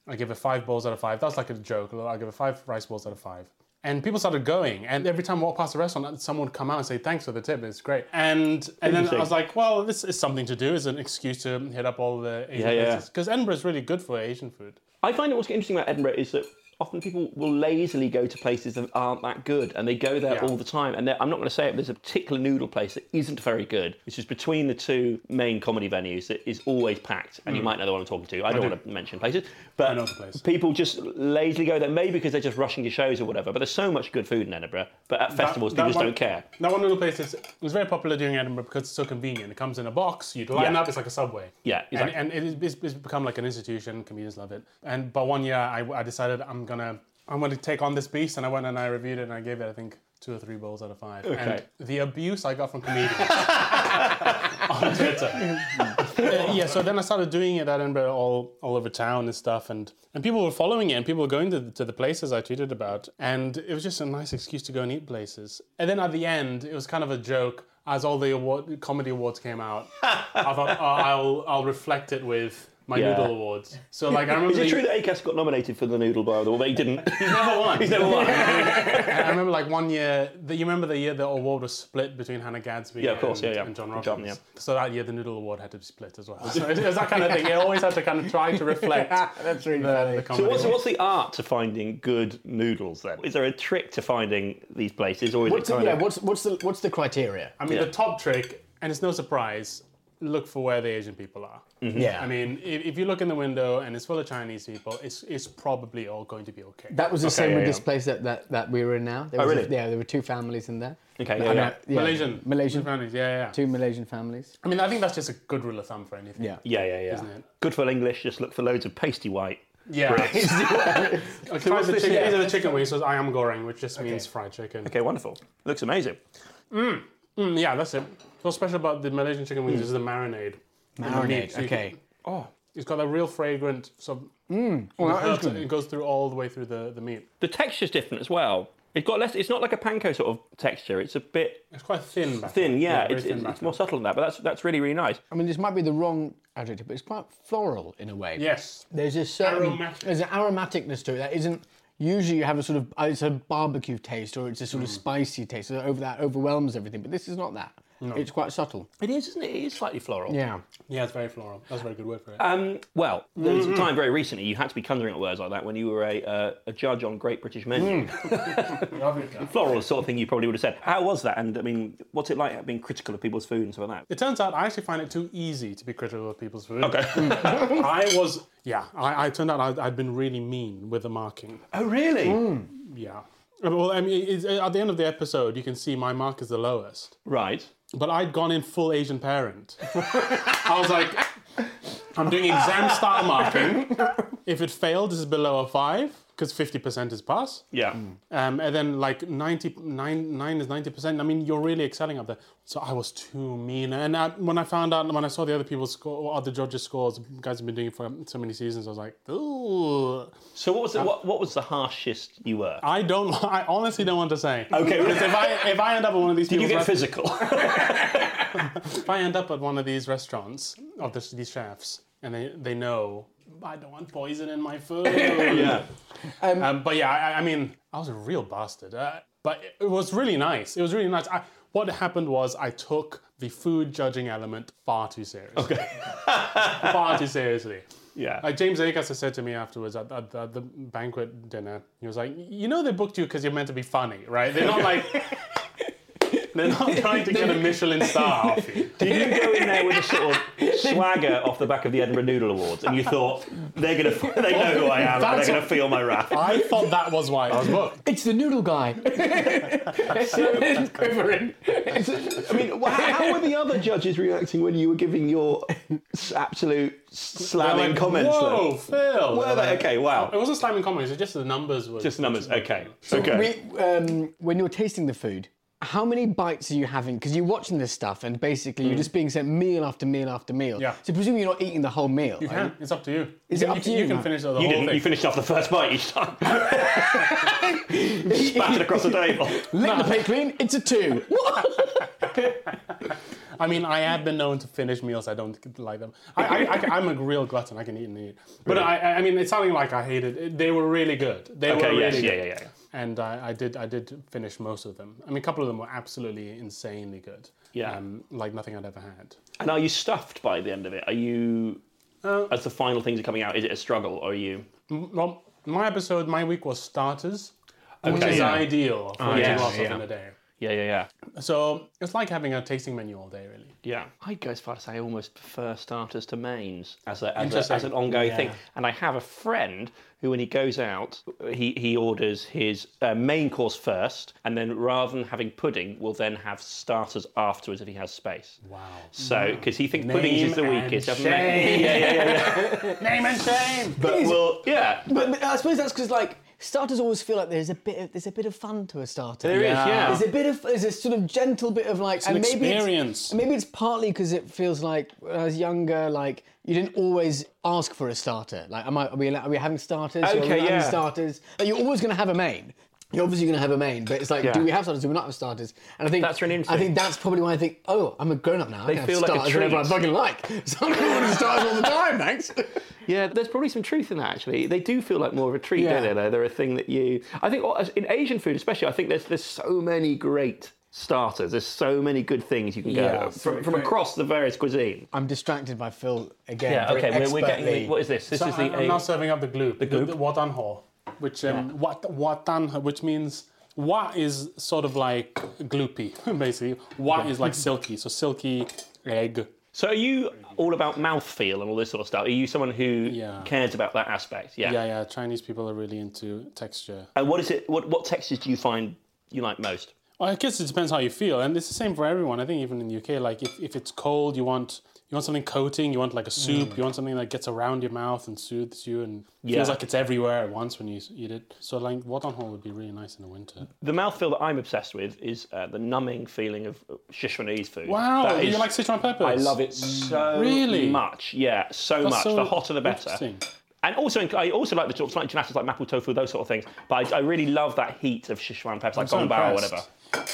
I give it five bowls out of five. That was like a joke. I give it five rice bowls out of five. And people started going, and every time I walked past the restaurant, someone would come out and say, "Thanks for the tip, it's great." And and then I was like, "Well, this is something to do. It's an excuse to hit up all the Asian Yeah, yeah. places because Edinburgh is really good for Asian food." I find it what's interesting about Edinburgh is that often people will lazily go to places that aren't that good, and they go there Yeah. all the time. And I'm not going to say it, but there's a particular noodle place that isn't very good, which is between the two main comedy venues that is always packed. And you might know the one I'm talking to. I don't do. want to mention places, but Hmm. place. people just lazily go there, maybe because they're just rushing to shows or whatever. But there's so much good food in Edinburgh. But at festivals, people just don't care. That one little place is was very popular during Edinburgh because it's so convenient. It comes in a box. You line Yeah. up. It's like a subway. Yeah, exactly. And, and it is, it's become like an institution. Comedians love it. And but one year I, I decided I'm gonna I'm gonna take on this beast, and I went and I reviewed it, and I gave it I think two or three bowls out of five. Okay. And the abuse I got from comedians on Twitter. Uh, yeah, so then I started doing it at Edinburgh all, all over town and stuff, and, and people were following it, and people were going to the, to the places I tweeted about, and it was just a nice excuse to go and eat places. And then at the end, it was kind of a joke. As all the award, comedy awards came out, I thought oh, I'll I'll reflect it with my Yeah. noodle awards. So like I remember Is it the- true that Acast got nominated for the noodle bar, but They didn't? he's never won. He's never won. I remember like one year. The, you remember the year the award was split between Hannah Gadsby Yeah, of course, and, yeah, yeah. and John And Robins. John, yeah. So that year the Noodle Award had to be split as well. So it was that kind of thing. You always had to kind of try to reflect That's really the, funny. the So what's, what's the art to finding good noodles then? Is there a trick to finding these places, or is What's it the, yeah? of? What's what's the what's the criteria? I mean, Yeah. the top trick, and it's no surprise, look for where the Asian people are. Yeah. I mean, if, if you look in the window and it's full of Chinese people, it's, it's probably all going to be okay. that was the same yeah, with yeah. this place that, that, that we were in now. There Oh, was a- really? yeah, there were two families in there. Okay, I yeah, yeah. yeah, Malaysian, Malaysian, families, yeah, yeah. two Malaysian families. I mean, I think that's just a good rule of thumb for anything. Yeah. Yeah, yeah, yeah. Isn't it? Good for English. Just look for loads of pasty white. Yeah. I tried the this chicken, here? these are the chicken wings. So ayam goreng, which just means fried chicken. Okay, wonderful. Looks amazing. Mm, yeah, that's it. What's special about the Malaysian chicken wings is the marinade. and the Marinade. So you okay. can- oh, it's got a real fragrant sort of. Oh, that is good. It goes through all the way through the, the meat. The texture's different as well. It's got less. It's not like a panko sort of texture. It's a bit It's quite thin. Back thin. Yeah, very it's, thin it's, it's more subtle than that. But that's that's really really nice. I mean, this might be the wrong adjective, but it's quite floral in a way. Yes. There's a certain Aromatic. there's an aromaticness to it that isn't usually you have a sort of it's a barbecue taste or it's a sort Mm. of spicy taste so over that overwhelms everything. But this is not that. It's quite subtle. It is, isn't it? It is slightly floral. Yeah. Yeah, it's very floral. That's a very good word for it. Um, well, there was a time very recently you had to be conjuring up words like that when you were a, uh, a judge on Great British Menu. Floral is the sort of thing you probably would have said. How was that? And I mean, what's it like being critical of people's food and stuff like that? It turns out I actually find it too easy to be critical of people's food. Okay. I was, yeah, I, I turned out I, I'd been really mean with the marking. oh, really? Yeah. Well, I mean, it's, at the end of the episode, you can see my mark is the lowest. Right. But I'd gone in full Asian parent. I was like, I'm doing exam style marking. If it failed, this is below a five, because 50% is pass. Yeah. Mm. Um, and then like 90, nine, nine is 90%. I mean, you're really excelling up there. So I was too mean. And I, when I found out, when I saw the other people's score, or other judges' scores, guys have been doing it for so many seasons, I was like, ooh. So what was the, um, what, what was the harshest you were? I don't, I honestly don't want to say. Okay. Because if I, if I end up at one of these Did you get rest- physical? if I end up at one of these restaurants of this, these chefs and they, they know I don't want poison in my food. Yeah. Um, but yeah, I, I mean, I was a real bastard. Uh, but it was really nice. It was really nice. I, what happened was I took the food judging element far too seriously. Okay. far too seriously. Yeah. Like James Acaster said to me afterwards at, at, at the banquet dinner, he was like, "You know they booked you because you're meant to be funny, right? They're not like." They're not trying to get a Michelin star off you. Did you go in there with a sort of swagger off the back of the Edinburgh Noodle Awards, and you thought they're gonna, they know who I am, and they're That's gonna feel my wrath? I thought that was why I was booked. It's the noodle guy. Quivering. I mean, how, how were the other judges reacting when you were giving your absolute slamming Like, comments? Whoa, though? Phil. Were they? Okay, wow. It wasn't slamming comments. It's just the numbers were Just the numbers. Okay. Okay. We, um, when you're tasting the food, how many bites are you having? Because you're watching this stuff and basically you're mm. just being sent meal after meal after meal. Yeah. So presumably you're not eating the whole meal. You can. It's up to you. Is you it can, up to can, you, can finish the You whole didn't. thing. You finished off the first bite each time. Spattered across the table. Lick the plate clean, it's a two. I mean, I have been known to finish meals. I don't like them. I, I, am a real glutton. I can eat and eat. But I, I mean, it's sounding like I hated. it. They were really good. They Okay, were yes, really yeah, good. yeah, yeah. And I, I did, I did finish most of them. I mean, a couple of them were absolutely insanely good. Yeah. Um, like nothing I'd ever had. And are you stuffed by the end of it? Are you, as the final things are coming out, is it a struggle, or are you? Well, my episode, my week was starters, which is yeah. ideal for yeah, eating lots yeah. of in a day. Yeah, yeah, yeah. So it's like having a tasting menu all day, really. Yeah, I'd go as far as say I almost prefer starters to mains as, a, as, a, as an ongoing thing. Yeah. And I have a friend who, when he goes out, he, he orders his uh, main course first, and then rather than having pudding, will then have starters afterwards if he has space. Wow. So, because he thinks pudding is the Name and weakest. doesn't shame. he? Yeah, yeah, yeah. yeah. Name and shame. But well, yeah, but, but I suppose that's because like starters always feel like there's a bit of there's a bit of fun to a starter. there is. Yeah. Yeah. There's a bit of there's a sort of gentle bit of like an and maybe experience. It's, maybe it's partly because it feels like when I was younger, like you didn't always ask for a starter. Like, am I are we are we having starters? Are we Okay, having yeah. starters. Like, you're always going to have a main. You're obviously going to have a main, but it's like, Yeah. do we have starters? Do we not have starters? And I think That's really I think that's probably why I think, oh, I'm a grown up now. I They can feel have like a starters whenever I treat. fucking like. So I'm going to starters all the time, thanks. Yeah, there's probably some truth in that actually. They do feel like more of a treat, Yeah. don't they? They're a thing that you. I think in Asian food, especially, I think there's there's so many great starters. There's so many good things you can Yeah, go from, from across the various cuisine. I'm distracted by Phil again. Yeah. Okay. We're, we're getting. What is this? This So is the. I'm now serving up the glue. The gloop? The, wat tan hor, which um, wat, watanho, which means wa is sort of like gloopy, basically. Wa is like silky, so silky egg. so are you all about mouthfeel and all this sort of stuff? Are you someone who Yeah. cares about that aspect? Yeah. Yeah, yeah. Chinese people are really into texture. And what is it? What what textures do you find you like most? Well, I guess it depends how you feel, and it's the same for everyone. I think even in the UK, like if, if it's cold, you want you want something coating, you want like a soup, you want something that gets around your mouth and soothes you and Yeah. feels like it's everywhere at once when you eat it. So like wat tan hor would be really nice in the winter. The mouthfeel that I'm obsessed with is uh, the numbing feeling of Sichuanese food. Wow, That you is- like Sichuan peppers? I love it so Really? much. Yeah, so That's much. so the hotter the better. interesting. And also, I also like the sort of slightly international, like mapo tofu, those sort of things. But I, I really love that heat of Sichuan peppers, like so gongbao or whatever.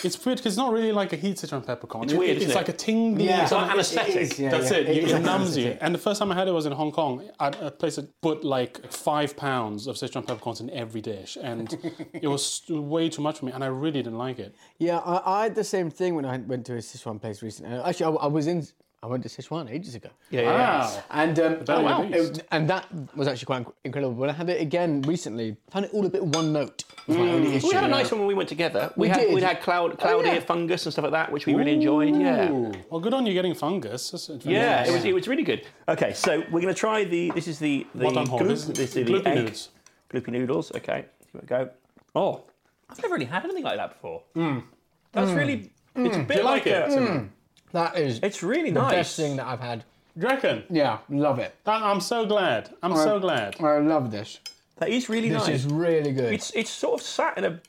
It's weird because it's not really like a heat Sichuan peppercorn. It's weird, It's isn't like it? a tingly. Yeah. It's like It- it anaesthetic. yeah, That's yeah. it. You, is it like numbs you. anesthetic. And the first time I had it was in Hong Kong at a place that put like five pounds of Sichuan peppercorns in every dish, and it was way too much for me, and I really didn't like it. Yeah, I, I had the same thing when I went to a Sichuan place recently. Actually, I, I was in. I went to Sichuan ages ago. Yeah, yeah, yeah. Wow. And um, better wow. It- and that was actually quite incredible. When I had it again recently, found it all a bit one note. Was my only issue. We had a nice one when we went together. We, We had did. we had cloud cloud oh, yeah. ear fungus and stuff like that, which we really enjoyed. Yeah. Well, good on you getting fungus. That's Yeah, it was, it was really good. Okay, so we're going to try the. This is the the Wat tan hor. gloop- This- this is the gloopy egg noodles. gloopy noodles. Okay, here we go. Oh, I've never really had anything like that before. Hmm. That's hmm. really. It's a hmm. bit Do you like a- it? That is It's really the nice. best thing that I've had. Do you reckon? Yeah, love it. That, I'm so glad. I'm so glad. I love this. That is really nice. This nice. is really good. It's it's sort of sat in a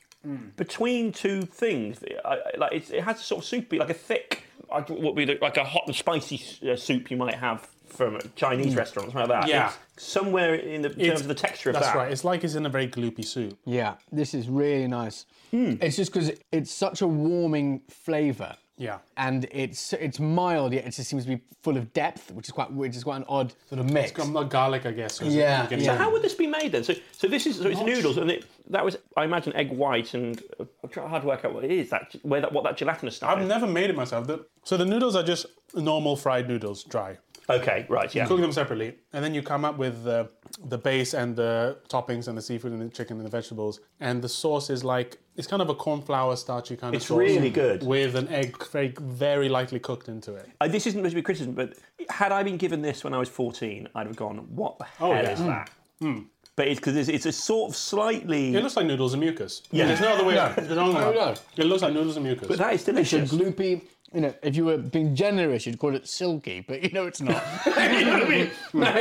between two things. I, I- like it's, it has a sort of soupy, like a thick, like what we like a hot and spicy uh, soup you might have from a Chinese restaurant, something like that. Yeah. It's somewhere in the in terms of the texture of that. That's that. right. It's like it's in a very gloopy soup. yeah, this is really nice. Hmm. It's just because it's such a warming flavour. Yeah. and it's it's mild yet it just seems to be full of depth, which is quite which is quite an odd sort of mix. It's got garlic, I guess. Yeah, you can- yeah. How would this be made then? So, so this is so it's noodles, and it, that was I imagine egg white, and uh, I'm trying hard to work out what it is that where that what that gelatinous stuff I've is. never made it myself. The, so the noodles are just normal fried noodles, dry. Okay, right, yeah. Cook them separately, and then you come up with the, the base and the toppings and the seafood and the chicken and the vegetables. And the sauce is like it's kind of a corn flour starchy kind It's of sauce. really good. with an egg very very lightly cooked into it. Uh, this isn't meant to be criticism, but had I been given this when I was 14, I'd have gone, "What the hell Oh, yeah. is that?" But it's because it's, it's a sort of slightly. It looks like noodles and mucus. Yeah. there's no other way. There's no other way. no. It looks like noodles and mucus. but that is delicious. It's a delicious. gloopy. You know, if you were being generous, you'd call it silky, but you know it's not. you know what I mean? No,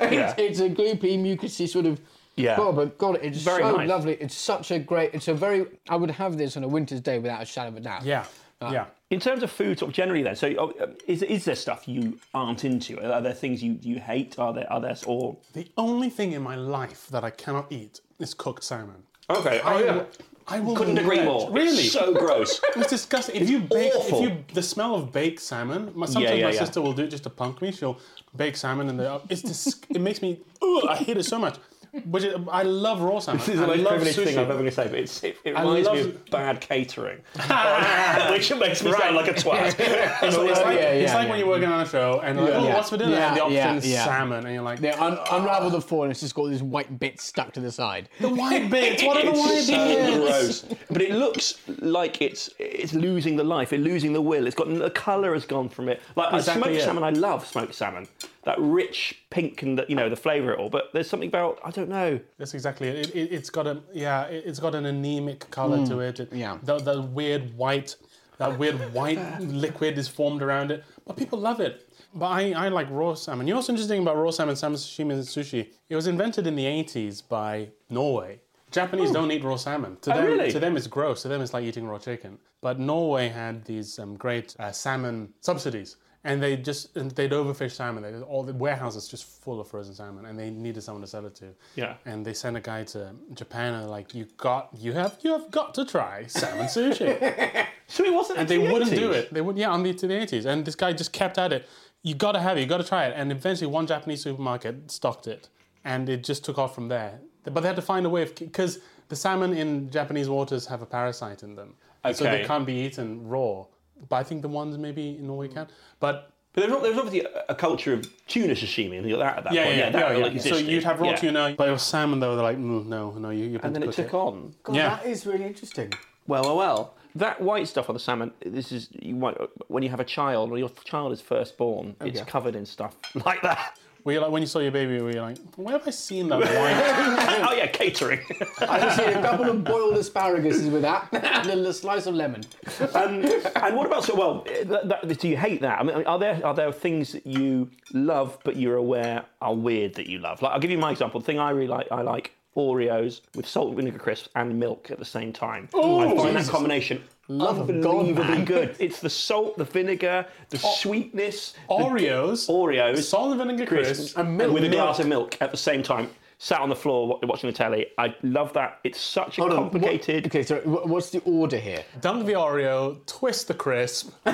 it's, it's a gloopy, mucusy sort of. Yeah. God, but God, it's Very so nice. lovely. It's such a great. It's a very. I would have this on a winter's day without a shadow of a doubt. yeah, Uh, yeah. In terms of food, sort of generally, then, so oh, uh, is, is there stuff you aren't into? Are there things you, you hate? Are there others or? The only thing in my life that I cannot eat is cooked salmon. Okay, I, will- I will couldn't agree regret- more. Really? It's so gross. It's disgusting. If you bake, awful. if you the smell of baked salmon. My, sometimes yeah, my yeah. sister will do it just to punk me. She'll bake salmon and the. It's dis- it makes me. Ugh, I hate it so much. Which is, I love raw salmon. This is the I most love privileged sushi. thing I've ever going to say, but it's, it, it I reminds me of bad catering, which makes me sound like a twat. So it's like, yeah, it's yeah, like when you're working on a show and like, oh, Yeah. what's for dinner? Yeah, and the option yeah, is yeah. salmon, and you're like, They un- ah. unravel the foil and it's just got this white bit stuck to the side. the white bits. What are the white It's so bits? gross. But it looks like it's it's losing the life, it's losing the will. It's got the colour has gone from it. Like Exactly smoked salmon, I love smoked salmon. That rich pink and the, you know the flavour of it all. But there's something about I don't know. That's exactly it. it, it it's got a yeah. It, it's got an anemic color to it. it. yeah. The, the weird white, that weird white liquid is formed around it. But people love it. But I, I like raw salmon. You know what's interesting about raw salmon, salmon sashimi, and sushi? It was invented in the 80s by Norway. Japanese don't eat raw salmon. To them, Oh. really? to them, it's gross. To them, it's like eating raw chicken. But Norway had these um, great uh, salmon subsidies, and they just and they'd overfish salmon. They, all the warehouses just full of frozen salmon, and they needed someone to sell it to. Yeah. And they sent a guy to Japan, and they're like, "You got, you have, you have got to try salmon sushi." So it wasn't. and they the wouldn't do it. They would, yeah, on the to the eighties. And this guy just kept at it. You got to have it. You got to try it. And eventually, one Japanese supermarket stocked it, and it just took off from there. But they had to find a way of because the salmon in Japanese waters have a parasite in them, so they can't be eaten raw. But I think the ones maybe in Norway can. But But there's, there's obviously a, a culture of tuna sashimi and things like that at that yeah, point. yeah, yeah. that yeah, like, So you'd have raw Yeah. tuna, but it was salmon though. They're like, mm, no, no, you. you And then it took on. Yeah. That is really interesting. Well, well, well. That white stuff on the salmon, this is you might, when you have a child or your child is first born, it's covered in stuff like that. Were you like when you saw your baby? Were you like, where have I seen that white? oh yeah, catering. I just see a couple of boiled asparaguses with that and a little slice of lemon. um, and what about so? Well, that, that, do you hate that? I mean, are there are there things that you love but you're aware are weird that you love? Like, I'll give you my example. The thing I really like, I like Oreos with salt and vinegar crisps and milk at the same time. I find that combination Love of God, unbelievably man. good. It's the salt, the vinegar, the sweetness, the- Oreos, Oreos, salt and vinegar crisps, crisps, and milk. with a glass of milk at the same time. Sat on the floor watching the telly. I love that. It's such a Hold on, what- complicated. okay, so what's the order here? dunk the Oreo, twist the crisp.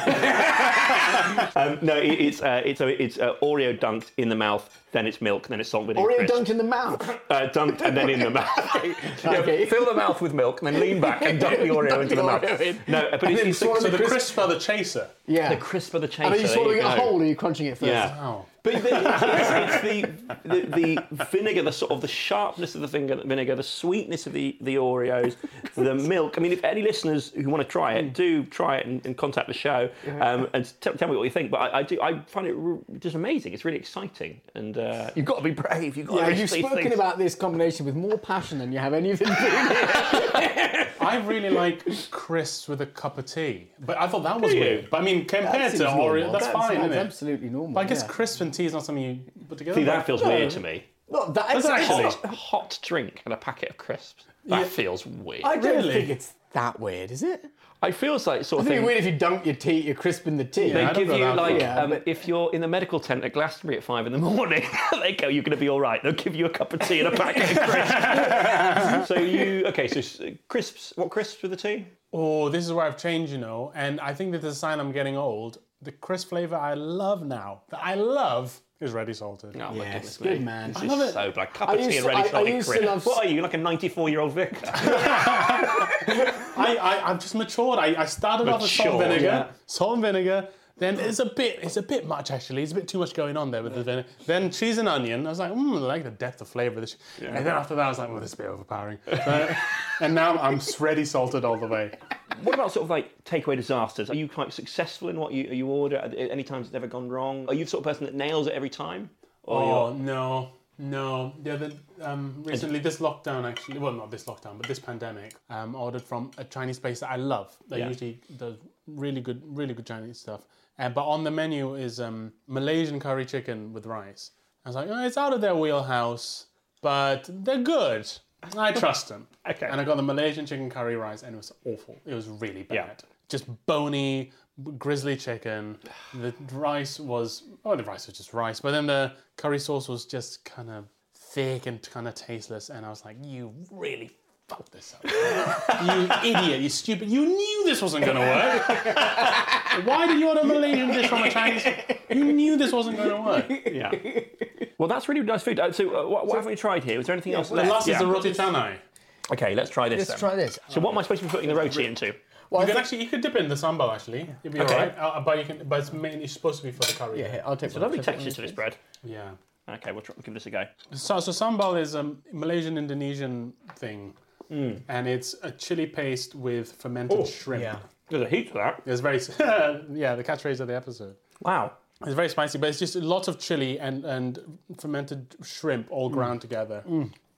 Um, no, it, it's uh, it's a, it's uh, Oreo dunked in the mouth, then it's milk, then it's salt and vinegar. Oreo crisp. dunked in the mouth. Uh, dunked and then in the mouth. Yeah, Okay. Fill the mouth with milk, and then lean back and dunk the Oreo Dunk into the the mouth. In. No, but And it's, then it's So the the crisp- crisp are the chaser. Yeah. the crisp of the chaser. And are you there swallowing it go. whole or are you crunching it first? Yeah. Oh. But the, it's, it's the, the the vinegar, the sort of the sharpness of the vinegar, vinegar, the sweetness of the, the Oreos, the milk. I mean, if any listeners who want to try it, do try it and, and contact the show um, and t- tell me what you think. But I, I do, I find it r- just amazing. It's really exciting, and uh, you've got to be brave. You've got Yeah, to you've spoken things. about this combination with more passion than you have anything to do here. I really like crisps with a cup of tea, but I thought that was weird. But I mean, compared to seems Oreo, normal. that's, fine, that's isn't it? absolutely normal. But I guess yeah. crisp and tea is not something you put together. See, that but- feels weird to me. Well, that is That's actually- Hot, a hot drink and a packet of crisps. That Yeah. feels weird. I don't Really? think it's that weird, is it? It feels like sort I of think thing. it's weird if you dunk your tea, you're crisping the tea. They I give you like far. um, if you're in the medical tent at Glastonbury at five in the morning, they go, "You're going to be all right." They'll give you a cup of tea and a packet of crisps. so you okay? So crisps. What crisps with the tea? Oh, this is where I've changed, you know, and I think that is a sign I'm getting old. The crisp flavour I love now, that I love, is ready salted. Oh my Yes, goodness good me. man. This I is love it. so black. Cup I of tea used and to- ready I- I salted used to crisps. love- What are you, like a 94 year old vicar? I, I, I've just matured. I, I started off with salt and vinegar, yeah. salt and vinegar. Then it's a bit, it's a bit much actually. It's a bit too much going on there with the vinegar. Then cheese and onion. I was like, mm, I like the depth of flavour. of this. And then after that, I was like, well, this is a bit overpowering. So- and now I'm ready salted all the way. What about sort of like takeaway disasters? Are you quite successful in what you you order? There Any times it's never gone wrong? Are you the sort of person that nails it every time? Or Oh no, no. Yeah, the, um, recently this lockdown actually, well, not this lockdown, but this pandemic, um, ordered from a Chinese place that I love. They Yeah. usually does really good, really good Chinese stuff. Uh, but on the menu is um, Malaysian curry chicken with rice. I was like, oh, it's out of their wheelhouse, but they're good. I trust them. Okay. And I got the Malaysian chicken curry rice, and it was awful. It was really bad. Yeah. Just bony, grizzly chicken. The rice was, oh, the rice was just rice, but then the curry sauce was just kind of thick and kind of tasteless. And I was like, you really fucked this up. you idiot, you stupid. You knew this wasn't going to work. Why did you order a Malaysian dish from a Chinese? You knew this wasn't going to work. yeah. Well, that's really nice food. Uh, So, uh, what, what have we tried here? Was there anything else The left? last Yeah. is the roti canai. Okay, let's try this. Let's then. try this. So, what am I supposed to be putting the roti into? Well, You can think- actually you could dip it in the sambal actually. You'd be Okay. alright. Uh, but you can but it's mainly supposed to be for the curry. yeah, here, I'll take It's a one. lovely Shall I texture take to one? this bread. Yeah. Okay, we'll, try, we'll give this a go. So, so sambal is a Malaysian Indonesian thing, Hmm. and it's a chili paste with fermented Oh, shrimp. Yeah. There's a heat to that. It's very yeah the catchphrase of the episode. Wow. It's very spicy, but it's just a lot of chili and and fermented shrimp all ground together.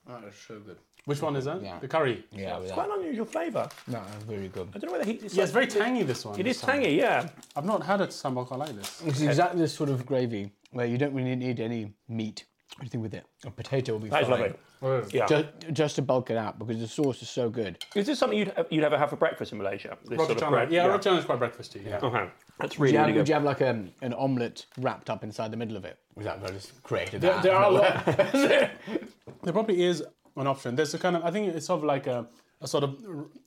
That is so good. Which one is that? Yeah. The curry. Yeah, with Quite an unusual flavour. No, that's very good. I don't know where the heat is. Yeah, it's very tangy. This one. It this is time. tangy, yeah. I've not had a sambal quite like this. It's exactly this sort of gravy where you don't really need any meat or think with it. A potato will be That is fine. lovely. Yeah. Just, just to bulk it out because the sauce is so good. Is this something you'd, you'd ever have for breakfast in Malaysia? This Roti sort of canai. bread? Yeah, roti canai is quite breakfasty. Yeah. Okay. That's Would really, you, have, really would good. you have like a, an omelette wrapped up inside the middle of it? Was that I just created There, that? there are a lot. there probably is an option. There's a kind of I think it's sort of like a, a sort of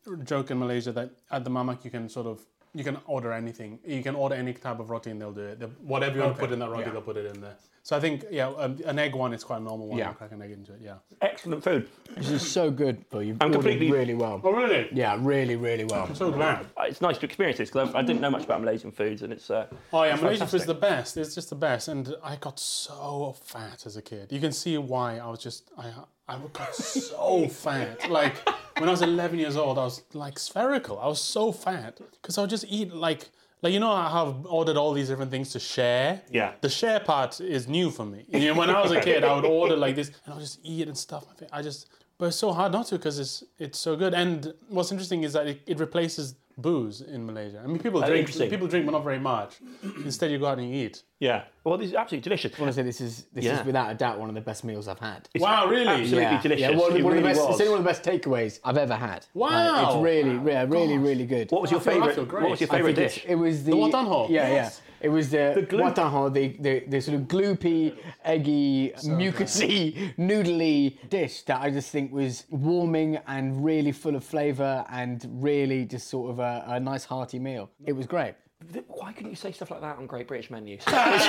r- joke in Malaysia that at the mamak you can sort of you can order anything. You can order any type of roti and they'll do it. They'll- whatever you want to put in that roti, yeah. they'll put it in there. So I think yeah, um, an egg one is quite a normal one. Yeah. You crack an egg into it. Yeah. Excellent food. This is so good, Phil. You've I'm completely- really well. Oh really? Yeah, really, really well. I'm so glad. Uh, It's nice to experience this because I didn't know much about Malaysian foods and it's. Uh, Oh yeah, Malaysian food is the best. It's just the best, and I got so fat as a kid. You can see why I was just I I got so fat. Like when I was 11 years old, I was like spherical. I was so fat because I would just eat like like you know how I've ordered all these different things to share. Yeah. The share part is new for me. You know, when I was a kid, I would order like this, and I would just eat and stuff. I just. But it's so hard not to because it's it's so good. And what's interesting is that it, it replaces booze in Malaysia. I mean, people oh, drink interesting. people drink, but not very much. Instead, you go out and you eat. Yeah. Well, this is absolutely delicious. I want to say this is this Yeah. is without a doubt one of the best meals I've had. It's Wow, really? Absolutely yeah, delicious. Yeah, one, It one of the really best. It's only one of the best takeaways I've ever had. Like, Wow. it's really, yeah, really, really good. What was your I feel- I favourite? feel great. What was your I favourite think it's- dish? It was the, wat tan hor? Yeah, Yes. It was the, the glue- the, the the sort of gloopy, eggy, mucousy, noodly dish that I just think was warming and really full of flavour and really just sort of a, a nice hearty meal. It was great. Th- Why couldn't you say stuff like that on Great British menus? That's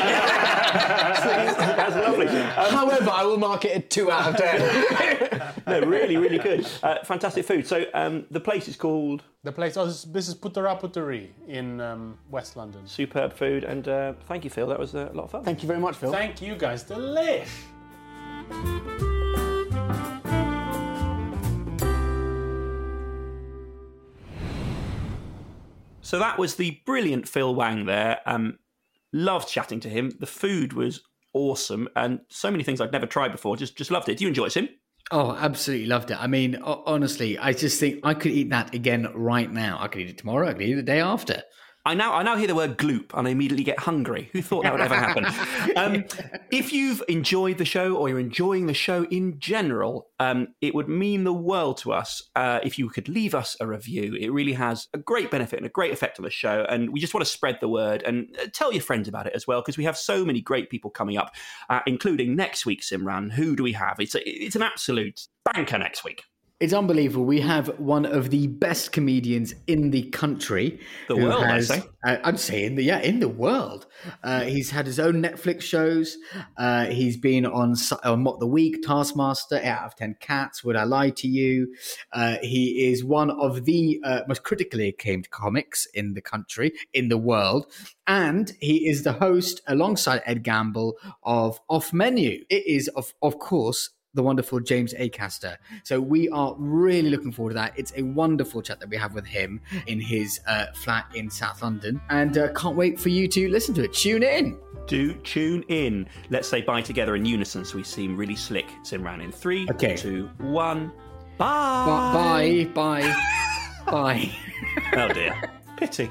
lovely. Um, However, I will mark it a two out of ten. no, really, really good. Uh, fantastic food. So um, the place is called The place. Oh, this, this is Putera Puteri in um, West London. Superb Food, and uh, thank you, Phil. That was uh, a lot of fun. Thank you very much, Phil. Thank you guys. Delish. So that was the brilliant Phil Wang there. Um, loved chatting to him. The food was awesome, and so many things I'd never tried before. Just, just loved it. Do you enjoy it, Sim? Oh, absolutely loved it. I mean, honestly, I just think I could eat that again right now. I could eat it tomorrow. I could eat it the day after. I now I now hear the word gloop and I immediately get hungry. Who thought that would ever happen? um, if you've enjoyed the show or you're enjoying the show in general, um, it would mean the world to us uh, if you could leave us a review. It really has a great benefit and a great effect on the show, and we just want to spread the word and uh, tell your friends about it as well because we have so many great people coming up, uh, including next week. Simran, who do we have? It's a, it's an absolute banker next week. It's unbelievable. We have one of the best comedians in the country. The world, has, I say. Uh, I'm saying, the, yeah, in the world. Uh, he's had his own Netflix shows. Uh, he's been on, on Mock the Week, Taskmaster, Out of 10 Cats, Would I Lie to You? Uh, he is one of the uh, most critically acclaimed comics in the country, in the world. And he is the host, alongside Ed Gamble, of Off Menu. It is, of, of course, the wonderful James Acaster. So we are really looking forward to that. It's a wonderful chat that we have with him in his uh, flat in South London, and uh, can't wait for you to listen to it. Tune in. Do tune in. Let's say bye together in unison so we seem really slick. Simran in three, okay. two, one. Bye. Bye. Bye. bye. oh dear. Pity.